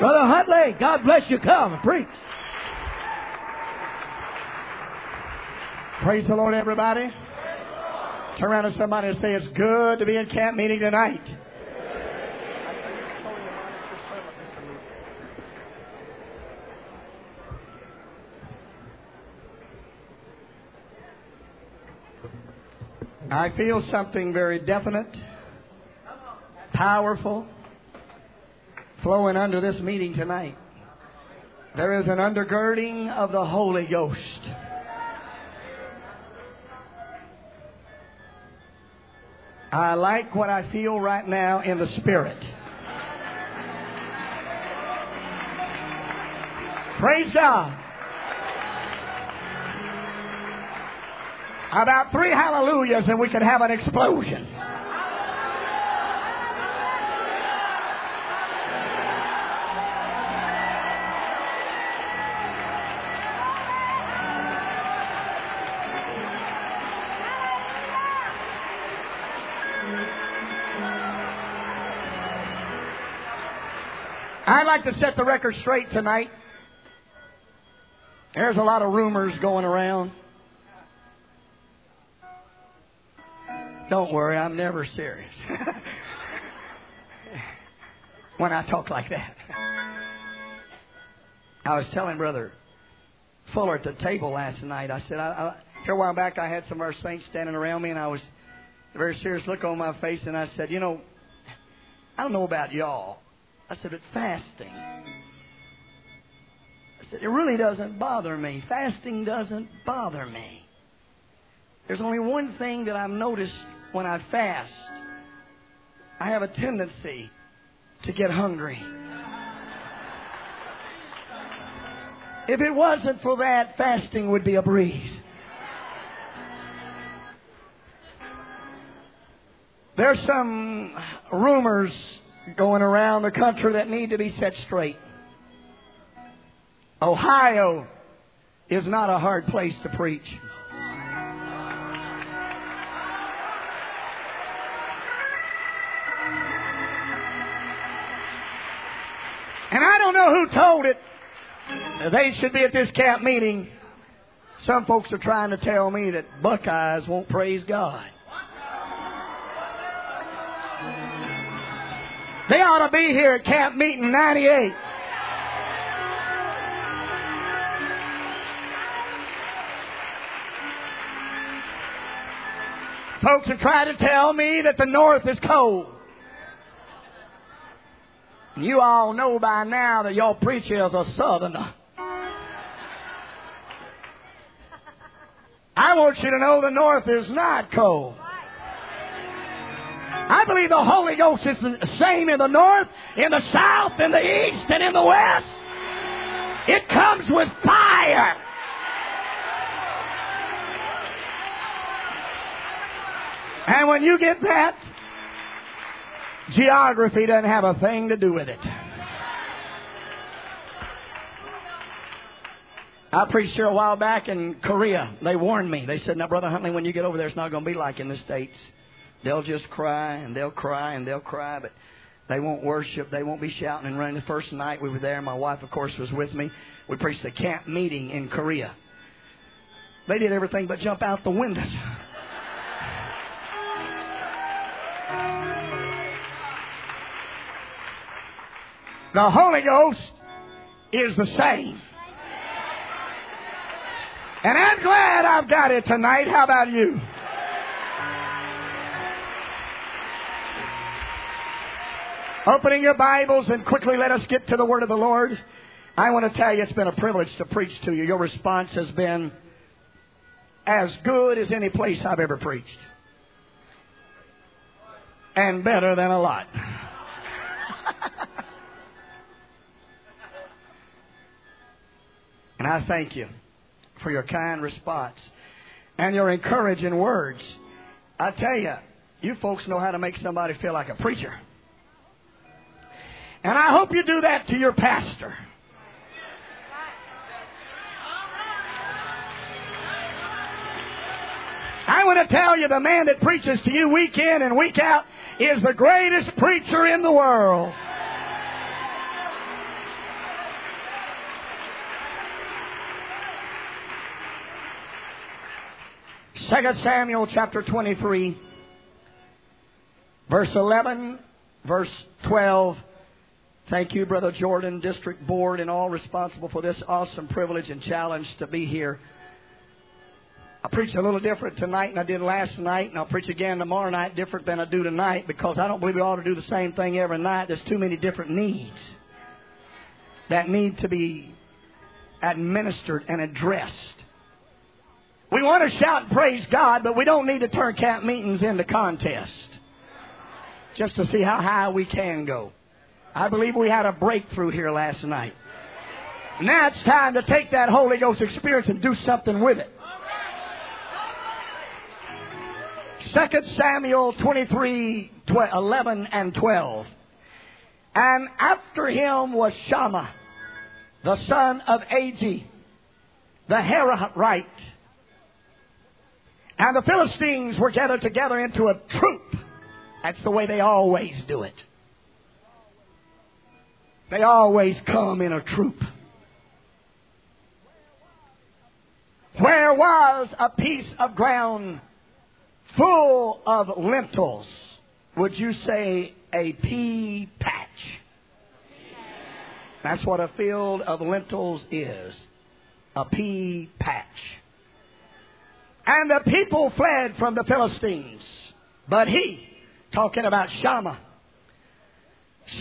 Brother Huntley, God bless you. Come and preach. Praise the Lord, everybody. Turn around to somebody and say, It's good to be in camp meeting tonight. I feel something very definite, powerful, flowing under this meeting tonight. There is an undergirding of the Holy Ghost. I like what I feel right now in the Spirit. Praise God. About three hallelujahs and we could have an explosion. Like to set the record straight tonight. There's a lot of rumors going around. Don't worry, I'm never serious. when I talk like that. I was telling Brother Fuller at the table last night, I said, I, I, here a while back I had some of our saints standing around me, and I was a very serious look on my face, and I said, You know, I don't know about y'all. I said, but fasting. I said, it really doesn't bother me. Fasting doesn't bother me. There's only one thing that I've noticed when I fast. I have a tendency to get hungry. If it wasn't for that, fasting would be a breeze. There's some rumors going around the country that need to be set straight. Ohio is not a hard place to preach. And I don't know who told it. They should be at this camp meeting. Some folks are trying to tell me that Buckeyes won't praise God. They ought to be here at camp meeting 98. Folks are trying to tell me that the north is cold. You all know by now that your preacher is a southerner. I want you to know the north is not cold. I believe the Holy Ghost is the same in the north, in the south, in the east, and in the west. It comes with fire. And when you get that, geography doesn't have a thing to do with it. I preached here a while back in Korea. They warned me. They said, Now, Brother Huntley, when you get over there, it's not going to be like in the States. They'll just cry and they'll cry and they'll cry, but they won't worship. They won't be shouting and running. The first night we were there, my wife, of course, was with me. We preached a camp meeting in Korea. They did everything but jump out the windows. The Holy Ghost is the same. And I'm glad I've got it tonight. How about you? Opening your Bibles and quickly let us get to the Word of the Lord. I want to tell you it's been a privilege to preach to you. Your response has been as good as any place I've ever preached. And better than a lot. and I thank you for your kind response and your encouraging words. I tell you, you folks know how to make somebody feel like a preacher. And I hope you do that to your pastor. I want to tell you the man that preaches to you week in and week out is the greatest preacher in the world. Second Samuel chapter 23, verse 11, verse 12, Thank you, Brother Jordan, District Board, and all responsible for this awesome privilege and challenge to be here. I preach a little different tonight than I did last night, and I'll preach again tomorrow night different than I do tonight because I don't believe we ought to do the same thing every night. There's too many different needs that need to be administered and addressed. We want to shout and praise God, but we don't need to turn camp meetings into contests just to see how high we can go. I believe we had a breakthrough here last night. Now it's time to take that Holy Ghost experience and do something with it. 2 Samuel 23, 11 and 12. And after him was Shammah, the son of Agee, the Hararite. And the Philistines were gathered together into a troop. That's the way they always do it. They always come in a troop. Where was a piece of ground full of lentils? Would you say a pea patch? That's what a field of lentils is a pea patch. And the people fled from the Philistines. But he, talking about Shammah,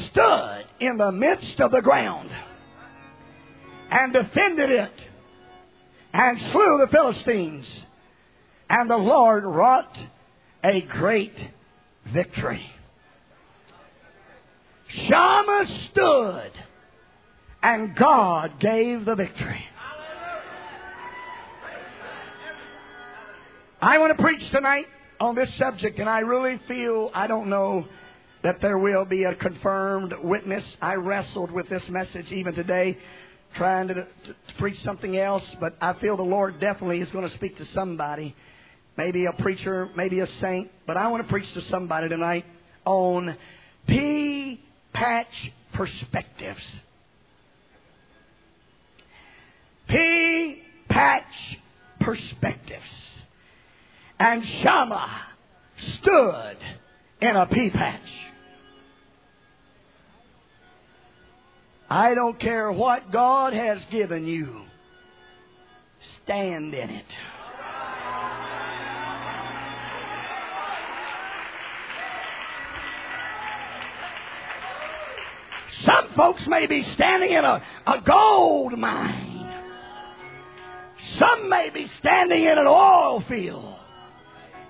stood in the midst of the ground and defended it and slew the Philistines. And the Lord wrought a great victory. Shammah stood and God gave the victory. I want to preach tonight on this subject, and I really feel, I don't know, that there will be a confirmed witness. I wrestled with this message even today, trying to, to, to preach something else, but I feel the Lord definitely is going to speak to somebody. Maybe a preacher, maybe a saint, but I want to preach to somebody tonight on pea patch perspectives. Pea patch perspectives. And Shammah stood in a pea patch. I don't care what God has given you, stand in it. Some folks may be standing in a, a gold mine. Some may be standing in an oil field.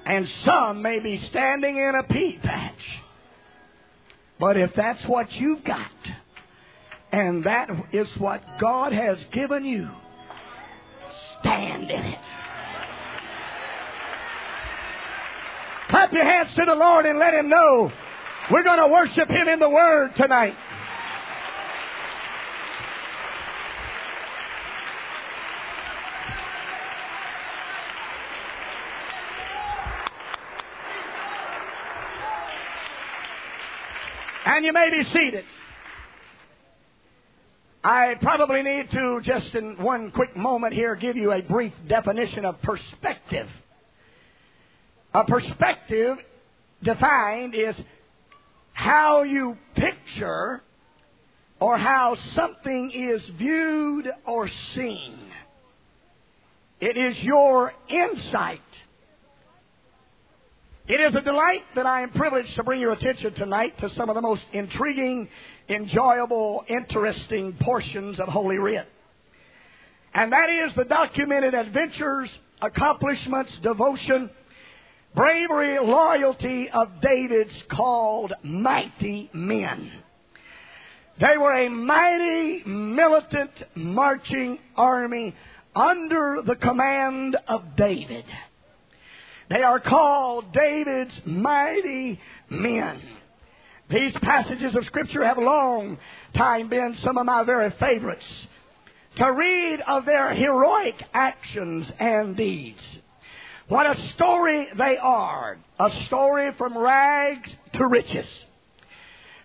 And some may be standing in a pea patch. But if that's what you've got, and that is what God has given you, stand in it. Clap your hands to the Lord and let Him know we're going to worship Him in the Word tonight. And you may be seated. I probably need to, just in one quick moment here, give you a brief definition of perspective. A perspective defined is how you picture or how something is viewed or seen. It is your insight it is a delight that I am privileged to bring your attention tonight to some of the most intriguing, enjoyable, interesting portions of Holy Writ. And that is the documented adventures, accomplishments, devotion, bravery, loyalty of David's called mighty men. They were a mighty, militant, marching army under the command of David. They are called David's mighty men. These passages of Scripture have long time been some of my very favorites. To read of their heroic actions and deeds. What a story they are. A story from rags to riches.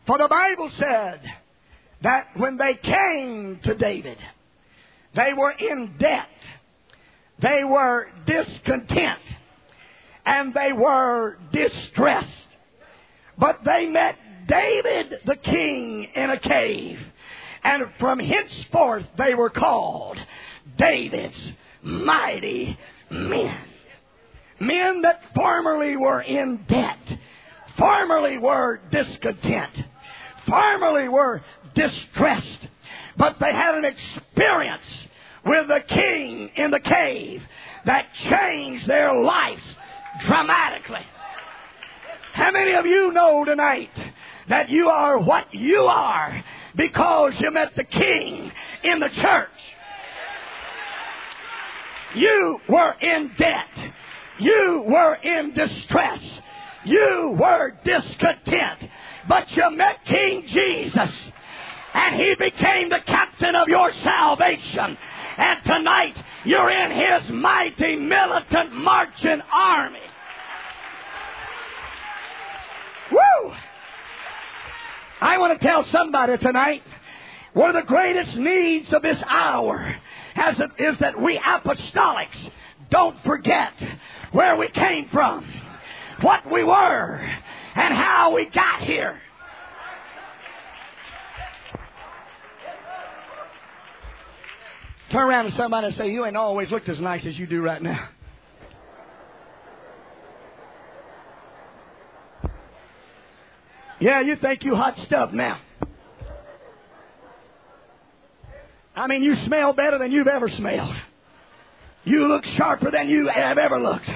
For the Bible said that when they came to David, they were in debt. They were discontent and they were distressed. But they met David the king in a cave. And from henceforth they were called David's mighty men. Men that formerly were in debt, formerly were discontent, formerly were distressed, but they had an experience with the king in the cave that changed their lives dramatically. How many of you know tonight that you are what you are because you met the king in the church? You were in debt. You were in distress. You were discontent. But you met King Jesus. And he became the captain of your salvation. And tonight you're in his mighty militant marching army. Woo! I want to tell somebody tonight one of the greatest needs of this hour is that we apostolics don't forget where we came from, what we were, and how we got here. Turn around to somebody and say, You ain't always looked as nice as you do right now. Yeah, you think you hot stuff now. I mean, you smell better than you've ever smelled. You look sharper than you have ever looked.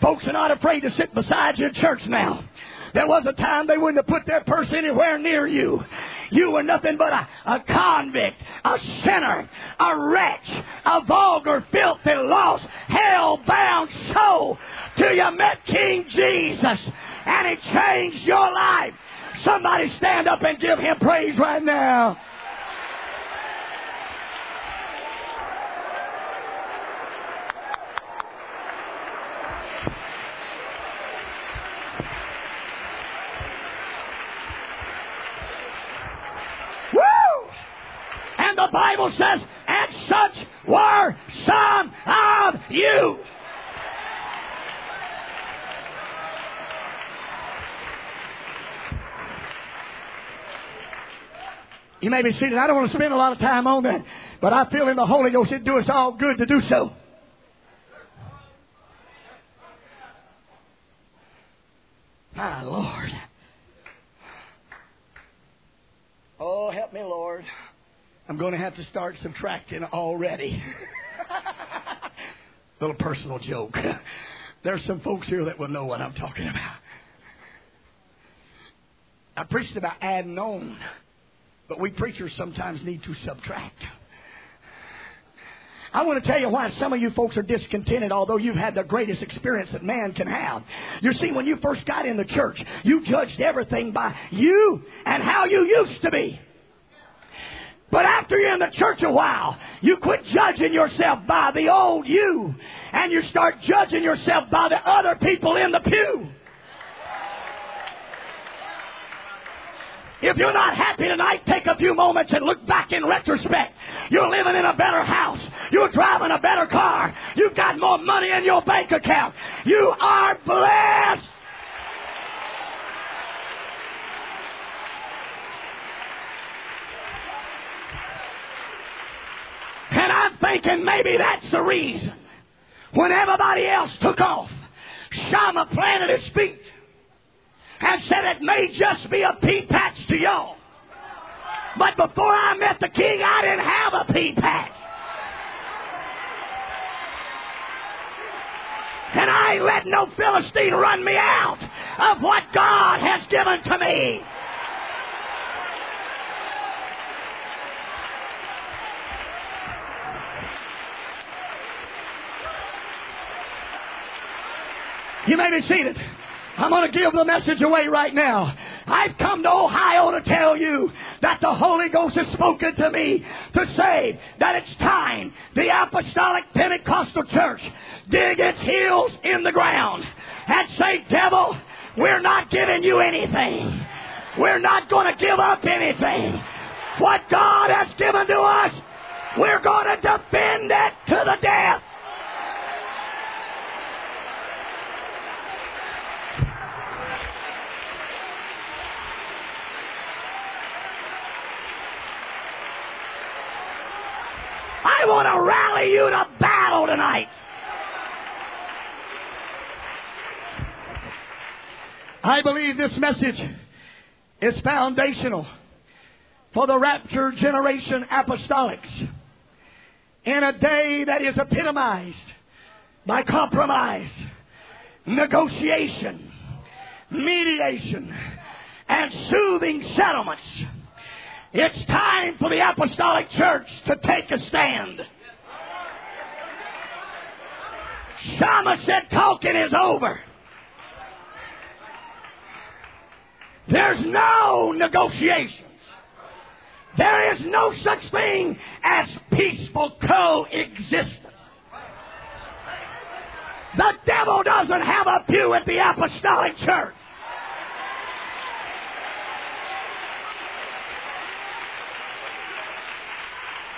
Folks are not afraid to sit beside you in church now. There was a time they wouldn't have put their purse anywhere near you. You were nothing but a, a convict, a sinner, a wretch, a vulgar, filthy, lost, hell bound soul till you met King Jesus and it changed your life. Somebody stand up and give him praise right now. Woo! And the Bible says, and such were some of you. You may be seated. I don't want to spend a lot of time on that, but I feel in the Holy Ghost it'd do us all good to do so. My Lord. Oh, help me, Lord. I'm going to have to start subtracting already. Little personal joke. There's some folks here that will know what I'm talking about. I preached about adding on, but we preachers sometimes need to subtract. I want to tell you why some of you folks are discontented, although you've had the greatest experience that man can have. You see, when you first got in the church, you judged everything by you and how you used to be. But after you're in the church a while, you quit judging yourself by the old you, and you start judging yourself by the other people in the pew. If you're not happy tonight, take a few moments and look back in retrospect. You're living in a better house. You're driving a better car. You've got more money in your bank account. You are blessed. And I'm thinking maybe that's the reason. When everybody else took off, Shammah planted his feet and said it may just be a pea patch to y'all. But before I met the king, I didn't have a pea patch. And I ain't let no Philistine run me out of what God has given to me. You may be seated. I'm going to give the message away right now. I've come to Ohio to tell you that the Holy Ghost has spoken to me to say that it's time the Apostolic Pentecostal Church dig its heels in the ground and say, Devil, we're not giving you anything. We're not going to give up anything. What God has given to us, we're going to defend it to the death. I want to rally you to battle tonight. I believe this message is foundational for the rapture generation apostolics in a day that is epitomized by compromise, negotiation, mediation, and soothing settlements. It's time for the apostolic church to take a stand. Shammah said talking is over. There's no negotiations. There is no such thing as peaceful coexistence. The devil doesn't have a pew at the apostolic church.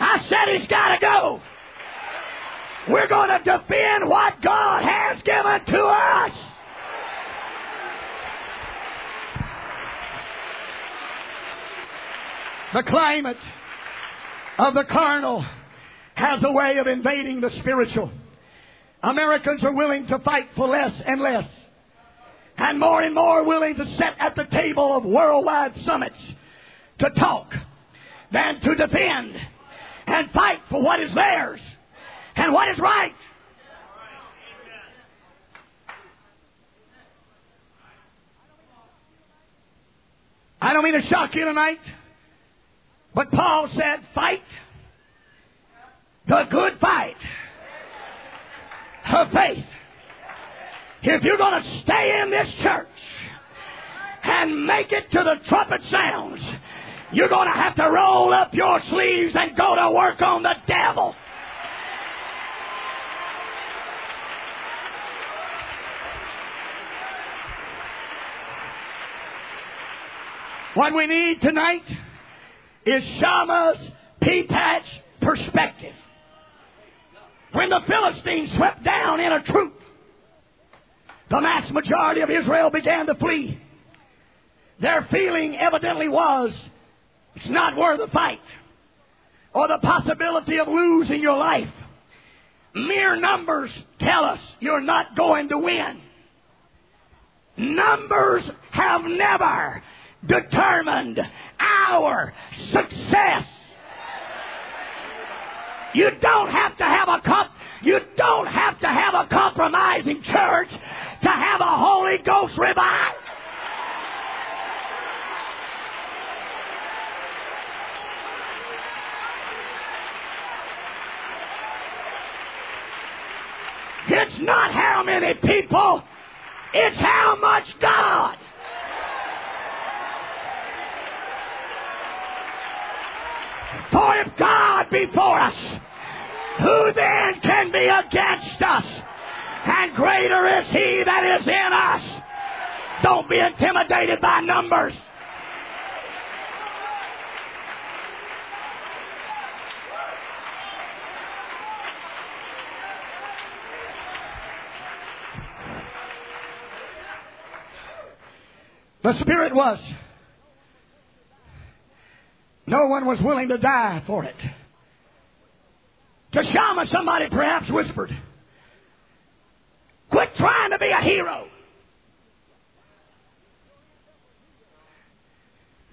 I said he's got to go. We're going to defend what God has given to us. The climate of the carnal has a way of invading the spiritual. Americans are willing to fight for less and less, and more and more willing to sit at the table of worldwide summits to talk than to defend and fight for what is theirs and what is right. I don't mean to shock you tonight, but Paul said, fight the good fight of faith. If you're going to stay in this church and make it to the trumpet sounds, you're going to have to roll up your sleeves and go to work on the devil. What we need tonight is Shammah's pea patch perspective. When the Philistines swept down in a troop, the mass majority of Israel began to flee. Their feeling evidently was it's not worth the fight or the possibility of losing your life. Mere numbers tell us you're not going to win. Numbers have never determined our success. You don't have to have a comp- you don't have to have a compromising church to have a Holy Ghost revival. It's not how many people, it's how much God. For if God be for us, who then can be against us? And greater is He that is in us. Don't be intimidated by numbers. The Spirit was. No one was willing to die for it. To Shammah, somebody perhaps whispered, Quit trying to be a hero.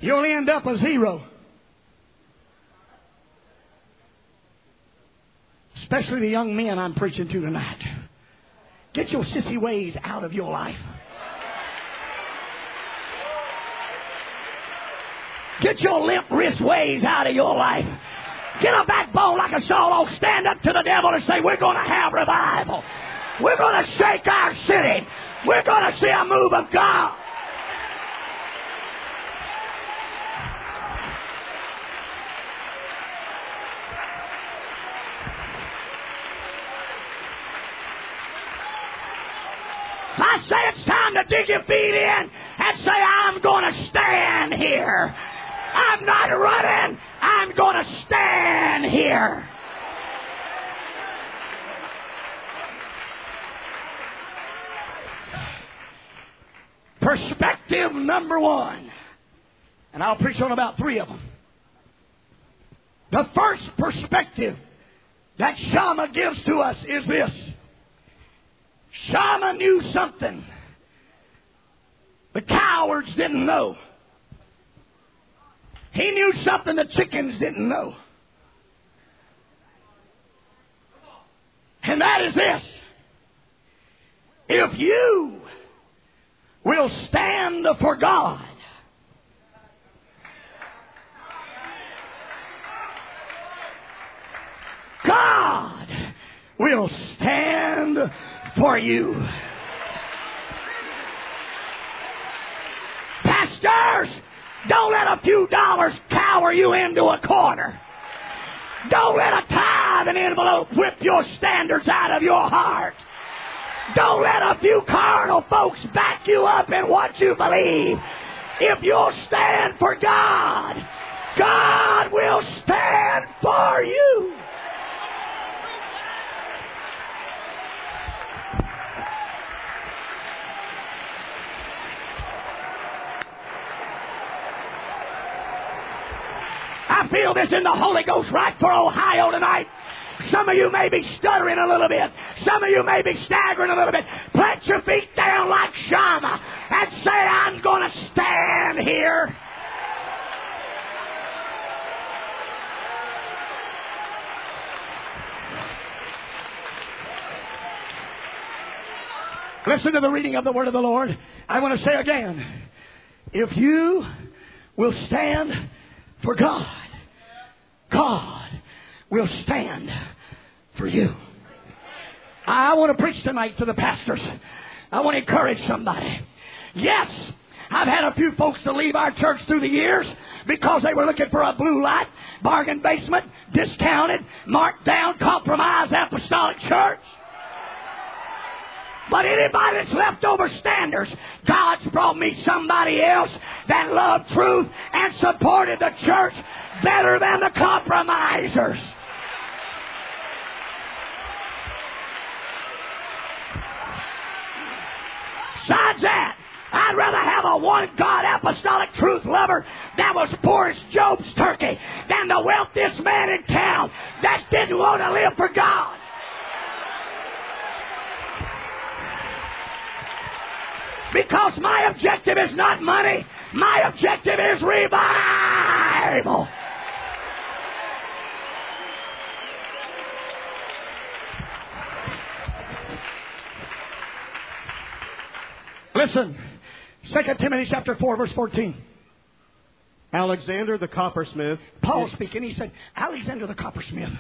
You'll end up a zero. Especially the young men I'm preaching to tonight. Get your sissy ways out of your life. Get your limp wrist ways out of your life. Get a backbone like a Saul. Oh, stand up to the devil and say, We're going to have revival. We're going to shake our city. We're going to see a move of God. I say it's time to dig your feet in and say, I'm going to stand here. I'm not running. I'm going to stand here. Perspective number one. And I'll preach on about three of them. The first perspective that Shammah gives to us is this. Shammah knew something the cowards didn't know. He knew something the chickens didn't know. And that is this. If you will stand for God, God will stand for you. Pastors, don't let a few dollars cower you into a corner. Don't let a tithe and envelope whip your standards out of your heart. Don't let a few carnal folks back you up in what you believe. If you'll stand for God, God will stand for you. Feel this in the Holy Ghost right for Ohio tonight. Some of you may be stuttering a little bit. Some of you may be staggering a little bit. Plant your feet down like Shammah and say, I'm going to stand here. Listen to the reading of the word of the Lord. I want to say again if you will stand for God, God will stand for you. I want to preach tonight to the pastors. I want to encourage somebody. Yes, I've had a few folks to leave our church through the years because they were looking for a blue light, bargain basement, discounted, marked down, compromised apostolic church. But anybody that's left over standards, God's brought me somebody else that loved truth and supported the church better than the compromisers. Besides that, I'd rather have a one God apostolic truth lover that was poor as Job's turkey than the wealthiest man in town that didn't want to live for God. Because my objective is not money, my objective is revival. Listen, 2 Timothy chapter 4, verse 14. Alexander the coppersmith Paul speaking, he said, Alexander the coppersmith,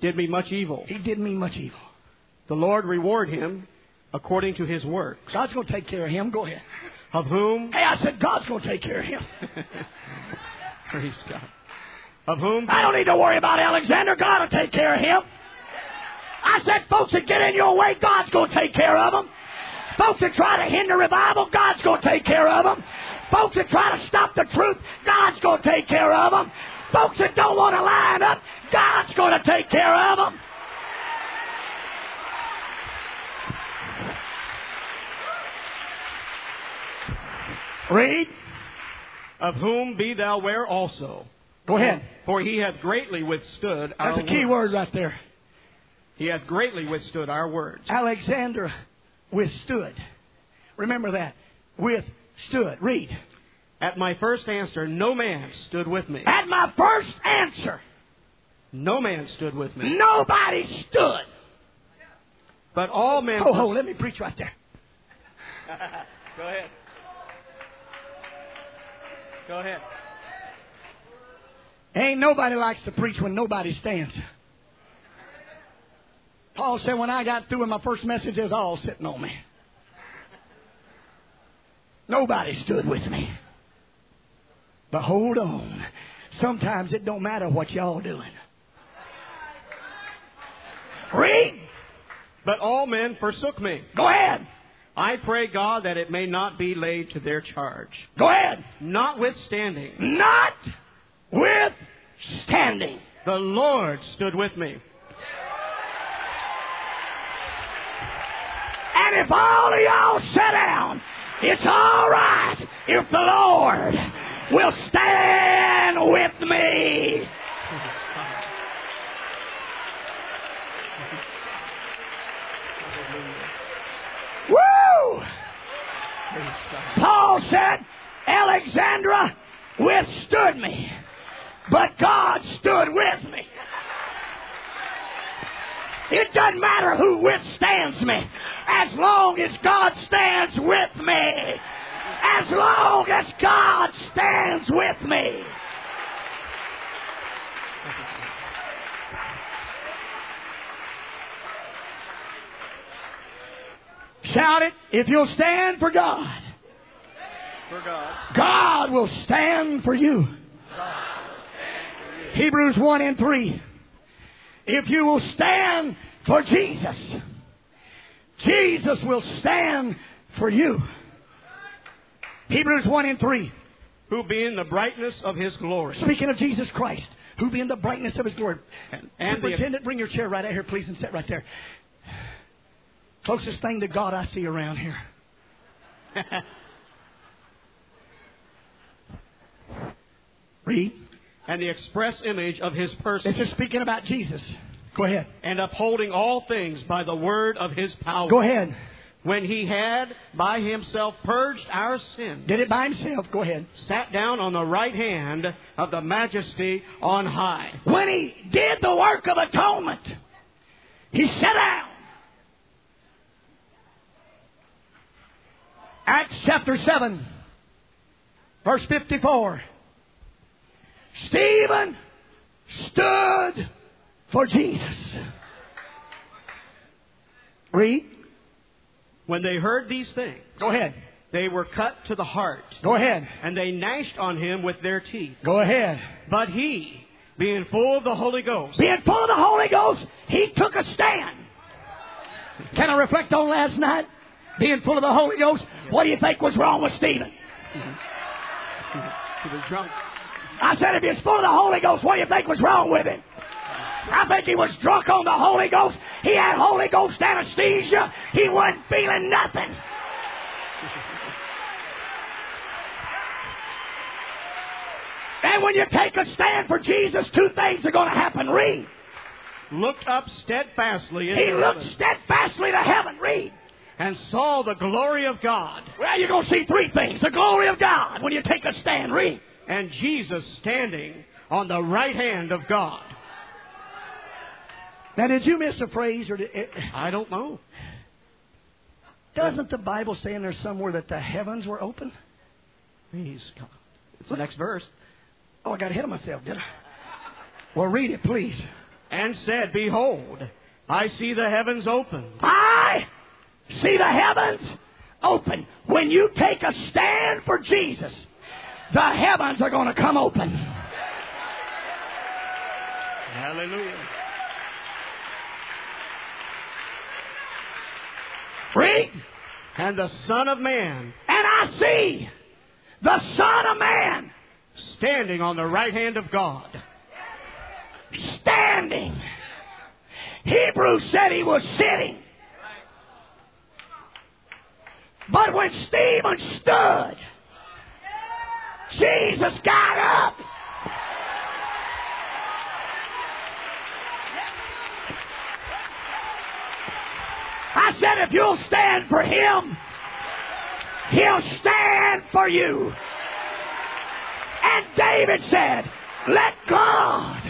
did me much evil. he did me much evil. The Lord reward him according to his work. God's going to take care of him. Go ahead. Of whom? Hey, I said, God's going to take care of him. Praise God. Of whom? I don't need to worry about Alexander. God will take care of him. I said, folks that get in your way, God's going to take care of them. Folks that try to hinder revival, God's going to take care of them. Folks that try to stop the truth, God's going to take care of them. Folks that don't want to line up, God's going to take care of them. Read. Of whom be thou ware also. Go ahead. For he hath greatly withstood our That's a key words. word right there. He hath greatly withstood our words. Alexander withstood. Remember that. Withstood. Read. At my first answer, no man stood with me. At my first answer, No man stood with me. nobody stood. But all men. Oh, ho, let me preach right there. Go ahead. Go ahead. Ain't nobody likes to preach when nobody stands. Paul said, when I got through with my first message, was all sitting on me. Nobody stood with me. But hold on. Sometimes it don't matter what y'all doing. Read. But all men forsook me. Go ahead. I pray God that it may not be laid to their charge. Go ahead. Notwithstanding, Not withstanding. the Lord stood with me. And if all of y'all sit down, it's all right if the Lord will stand with me. Woo! Paul said, Alexander withstood me, but God stood with me. It doesn't matter who withstands me, as long as God stands with me. As long as God stands with me. Shout it if you'll stand for God. For God. God will stand for you. Hebrews 1 and 3. If you will stand for Jesus, Jesus will stand for you. Hebrews 1 and 3. Who being the brightness of his glory. Speaking of Jesus Christ, who being the brightness of his glory. And, and the, Superintendent, bring your chair right out here, please, and sit right there. Closest thing to God I see around here. Read. And the express image of his person. This is speaking about Jesus. Go ahead. and upholding all things by the word of his power. Go ahead. When he had by himself purged our sins, Did it by himself. Go ahead. sat down on the right hand of the majesty on high. When he did the work of atonement, he sat down. Acts chapter 7, verse 54. Stephen stood for Jesus. Read. When they heard these things, Go ahead. they were cut to the heart, Go ahead. and they gnashed on him with their teeth. Go ahead. But he, being full of the Holy Ghost, Being full of the Holy Ghost, he took a stand. Can I reflect on last night? Being full of the Holy Ghost, what do you think was wrong with Stephen? he was drunk. I said, if he's full of the Holy Ghost, what do you think was wrong with him? I think he was drunk on the Holy Ghost. He had Holy Ghost anesthesia. He wasn't feeling nothing. And when you take a stand for Jesus, two things are going to happen. Read. Looked up steadfastly He looked heaven, steadfastly to heaven. Read. and saw the glory of God, Well, you're going to see three things. The glory of God when you take a stand. Read. And Jesus standing on the right hand of God. Now, did you miss a phrase? or did it, I don't know. Doesn't the Bible say in there somewhere that the heavens were open? Please, God. It's the next verse. Oh, I got ahead of myself, did I? Well, read it, please. And said, Behold, I see the heavens open, I see the heavens open. When you take a stand for Jesus, the heavens are going to come open. Hallelujah. Read. And the Son of Man And I see the Son of Man standing on the right hand of God. standing. Hebrews said he was sitting. But when Stephen stood, Jesus got up. I said, if you'll stand for him, he'll stand for you. And David said, let God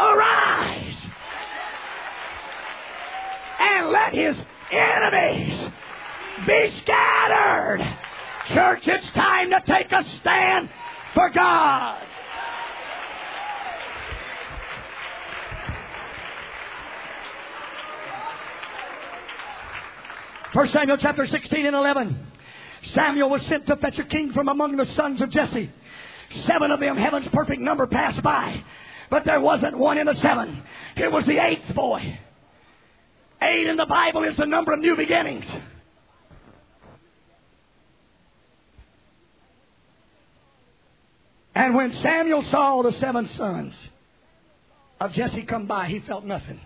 arise and let his enemies be scattered. Church, it's time to take a stand for God. First Samuel chapter 16 and 11. Samuel was sent to fetch a king from among the sons of Jesse. Seven of them, heaven's perfect number, passed by. But there wasn't one in the seven. It was the eighth boy. Eight in the Bible is the number of new beginnings. And when Samuel saw the seven sons of Jesse come by, he felt nothing.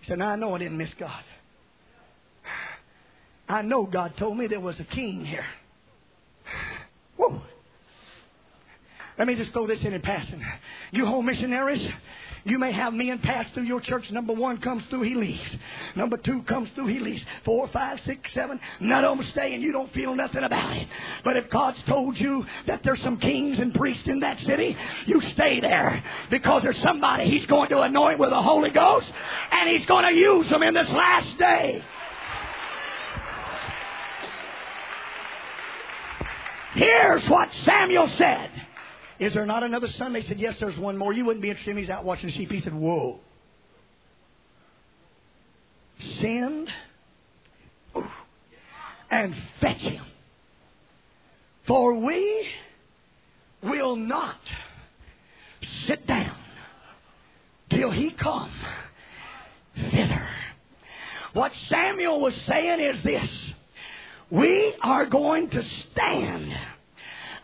He said, Now I know I didn't miss God. I know God told me there was a king here. Whoa. Let me just throw this in in passing. You home missionaries, you may have men pass through your church. Number one comes through, he leaves. Number two comes through, he leaves. Four, five, six, seven. None of them stay, and you don't feel nothing about it. But if God's told you that there's some kings and priests in that city, you stay there because there's somebody He's going to anoint with the Holy Ghost, and He's going to use them in this last day. Here's what Samuel said. Is there not another son? They said, Yes, there's one more. You wouldn't be interested in. He's out watching sheep. He said, Whoa. Send and fetch him. For we will not sit down till he come thither. What Samuel was saying is this we are going to stand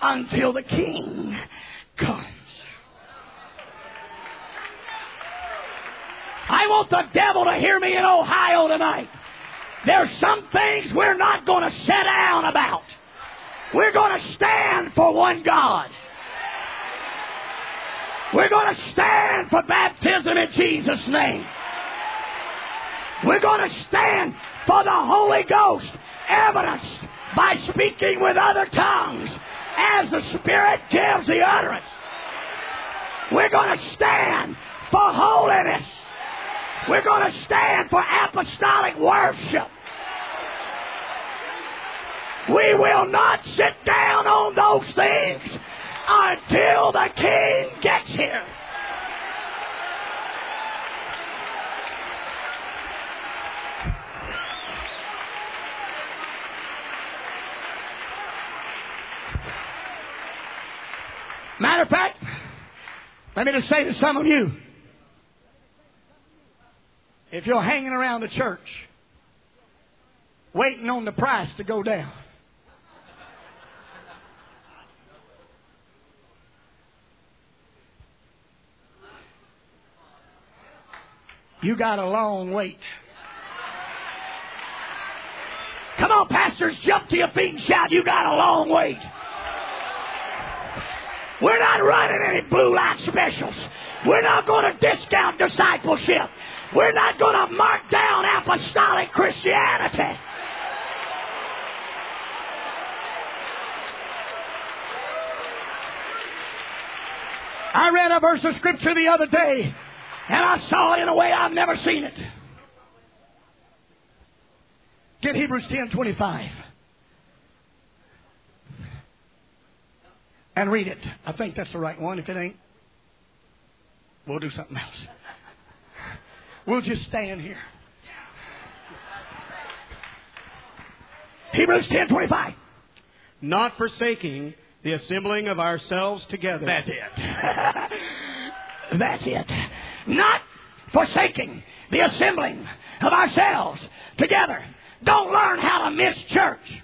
until the king comes. I want the devil to hear me in Ohio tonight. There's some things we're not going to sit down about. We're going to stand for one God. We're going to stand for baptism in Jesus' name. We're going to stand for the Holy Ghost, evidenced by speaking with other tongues as the Spirit gives the utterance. We're going to stand for holiness. We're going to stand for apostolic worship. We will not sit down on those things until the King gets here. Matter of fact, let me just say to some of you if you're hanging around the church waiting on the price to go down, you got a long wait. Come on, pastors, jump to your feet and shout, you got a long wait. We're not running any blue light specials. We're not going to discount discipleship. We're not going to mark down apostolic Christianity. I read a verse of scripture the other day, and I saw it in a way I've never seen it. Get Hebrews 10 25. And read it. I think that's the right one. If it ain't, we'll do something else. We'll just stand here. Hebrews ten twenty five. Not forsaking the assembling of ourselves together. That's it. That's it. Not forsaking the assembling of ourselves together. Don't learn how to miss church.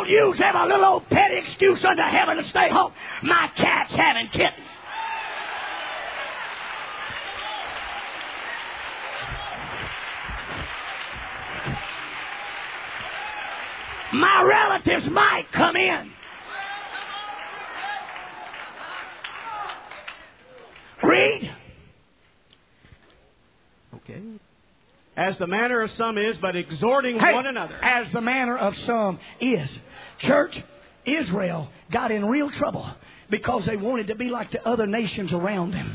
Don't use every little old petty excuse under heaven to stay home. My cat's having kittens. My relatives might come in. Read. Okay. As the manner of some is, but exhorting Hey, one another. As the manner of some is. Church, Israel got in real trouble because they wanted to be like the other nations around them.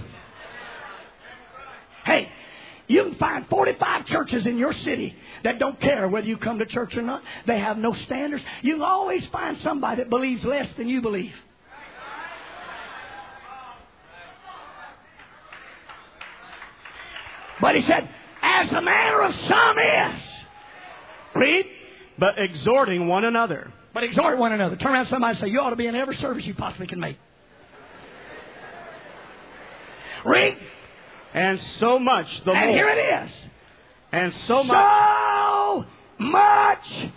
Hey, you can find 45 churches in your city that don't care whether you come to church or not. They have no standards. You always find somebody that believes less than you believe. But he said, as the manner of some is. Read. But exhorting one another. But exhort one another. Turn around to somebody and say, You ought to be in every service you possibly can make. Read. And so much the and more. here it is. And so much So much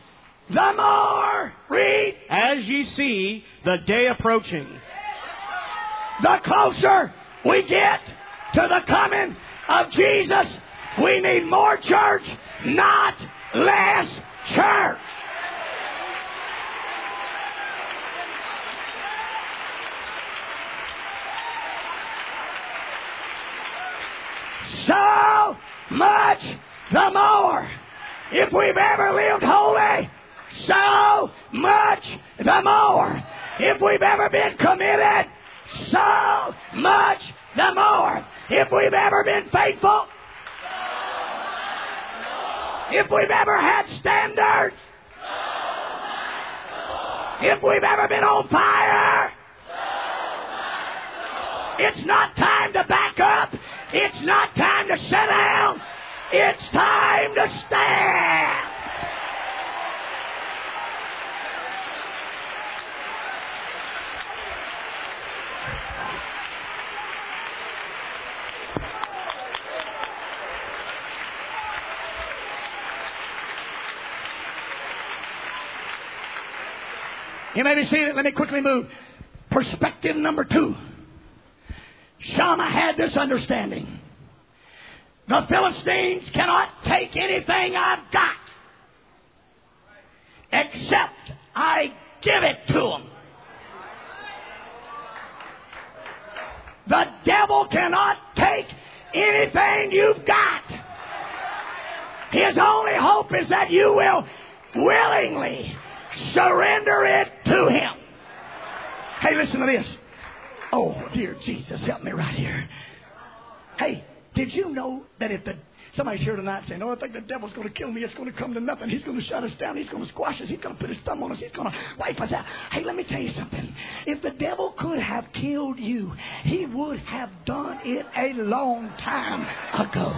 the more. Read. as ye see the day approaching. The closer we get to the coming of Jesus, we need more church, not less church. So much the more. If we've ever lived holy, so much the more. If we've ever been committed, so much the more. If we've ever been faithful, if we've ever had standards, if we've ever been on fire, it's not time to back up. It's not time to sit down. It's time to stand. You may be it. Let me quickly move. Perspective number two. Shammah had this understanding. The Philistines cannot take anything I've got except I give it to them. The devil cannot take anything you've got. His only hope is that you will willingly surrender it to him. Hey, listen to this. Oh, dear Jesus, help me right here. Hey, did you know that if the somebody's here tonight saying, "Oh, I think the devil's going to kill me. It's going to come to nothing. He's going to shut us down. He's going to squash us. He's going to put his thumb on us. He's going to wipe us out." Hey, let me tell you something. If the devil could have killed you, he would have done it a long time ago.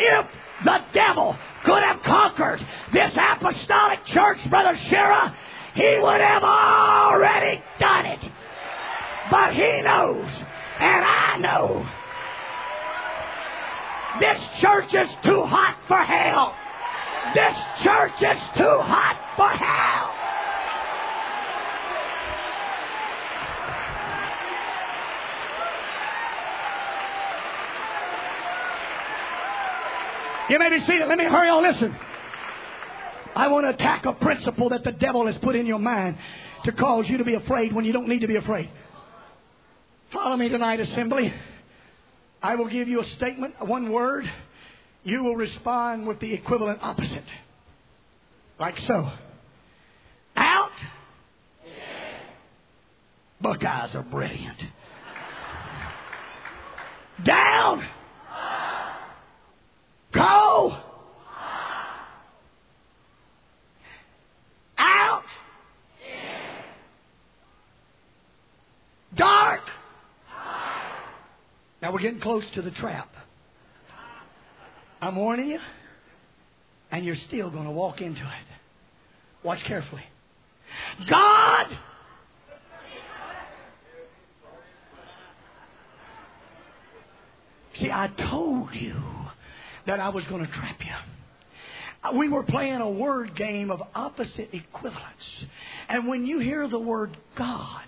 If the devil could have conquered this apostolic church, Brother Shira, he would have already done it. But he knows, and I know, this church is too hot for hell. This church is too hot for hell. You may be seated. Let me hurry on. Listen. I want to attack a principle that the devil has put in your mind to cause you to be afraid when you don't need to be afraid. Follow me tonight, assembly. I will give you a statement, one word. You will respond with the equivalent opposite. Like so. Out. Buckeyes are brilliant. Down. Go. Out. Dark. Now we're getting close to the trap. I'm warning you, and you're still going to walk into it. Watch carefully. God See, I told you that I was going to trap you. We were playing a word game of opposite equivalence. And when you hear the word God,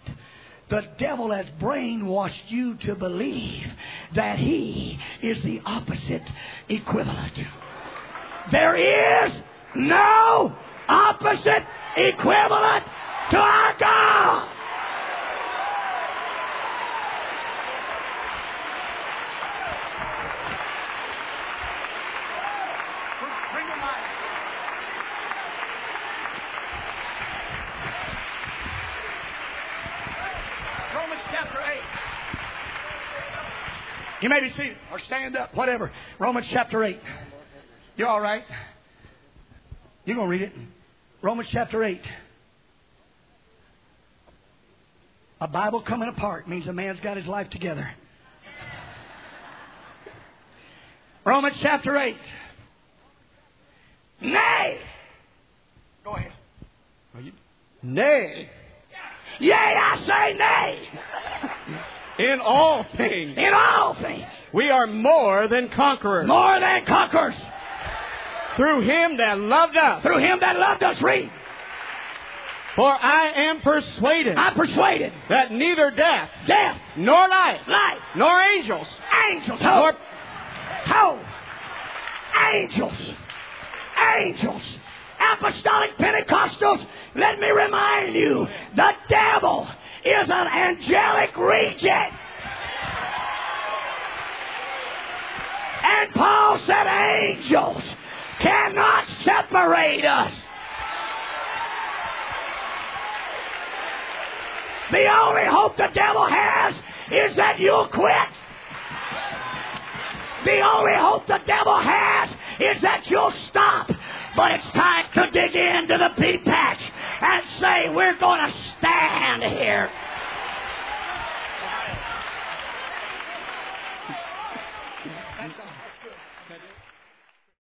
the devil has brainwashed you to believe that he is the opposite equivalent. There is no opposite equivalent to our God. Romans chapter 8. You may be seated or stand up, whatever. Romans chapter 8. You all right? You're going to read it. Romans chapter 8. A Bible coming apart means a man's got his life together. Romans chapter 8. Nay. Go ahead. Nay, Yea, I say nay. in all things, In all things. we are more than conquerors More than conquerors. through him that loved us. Through him that loved us. Read. For I am persuaded I'm persuaded. that neither death, Death, nor life, life, nor angels, angels, nor hope, hope, angels, angels, apostolic Pentecostals, let me remind you, the devil is an angelic region. And Paul said angels cannot separate us. The only hope the devil has is that you'll quit. The only hope the devil has is that you'll stop. But it's time to dig into the pea patch and say, we're going to stand here.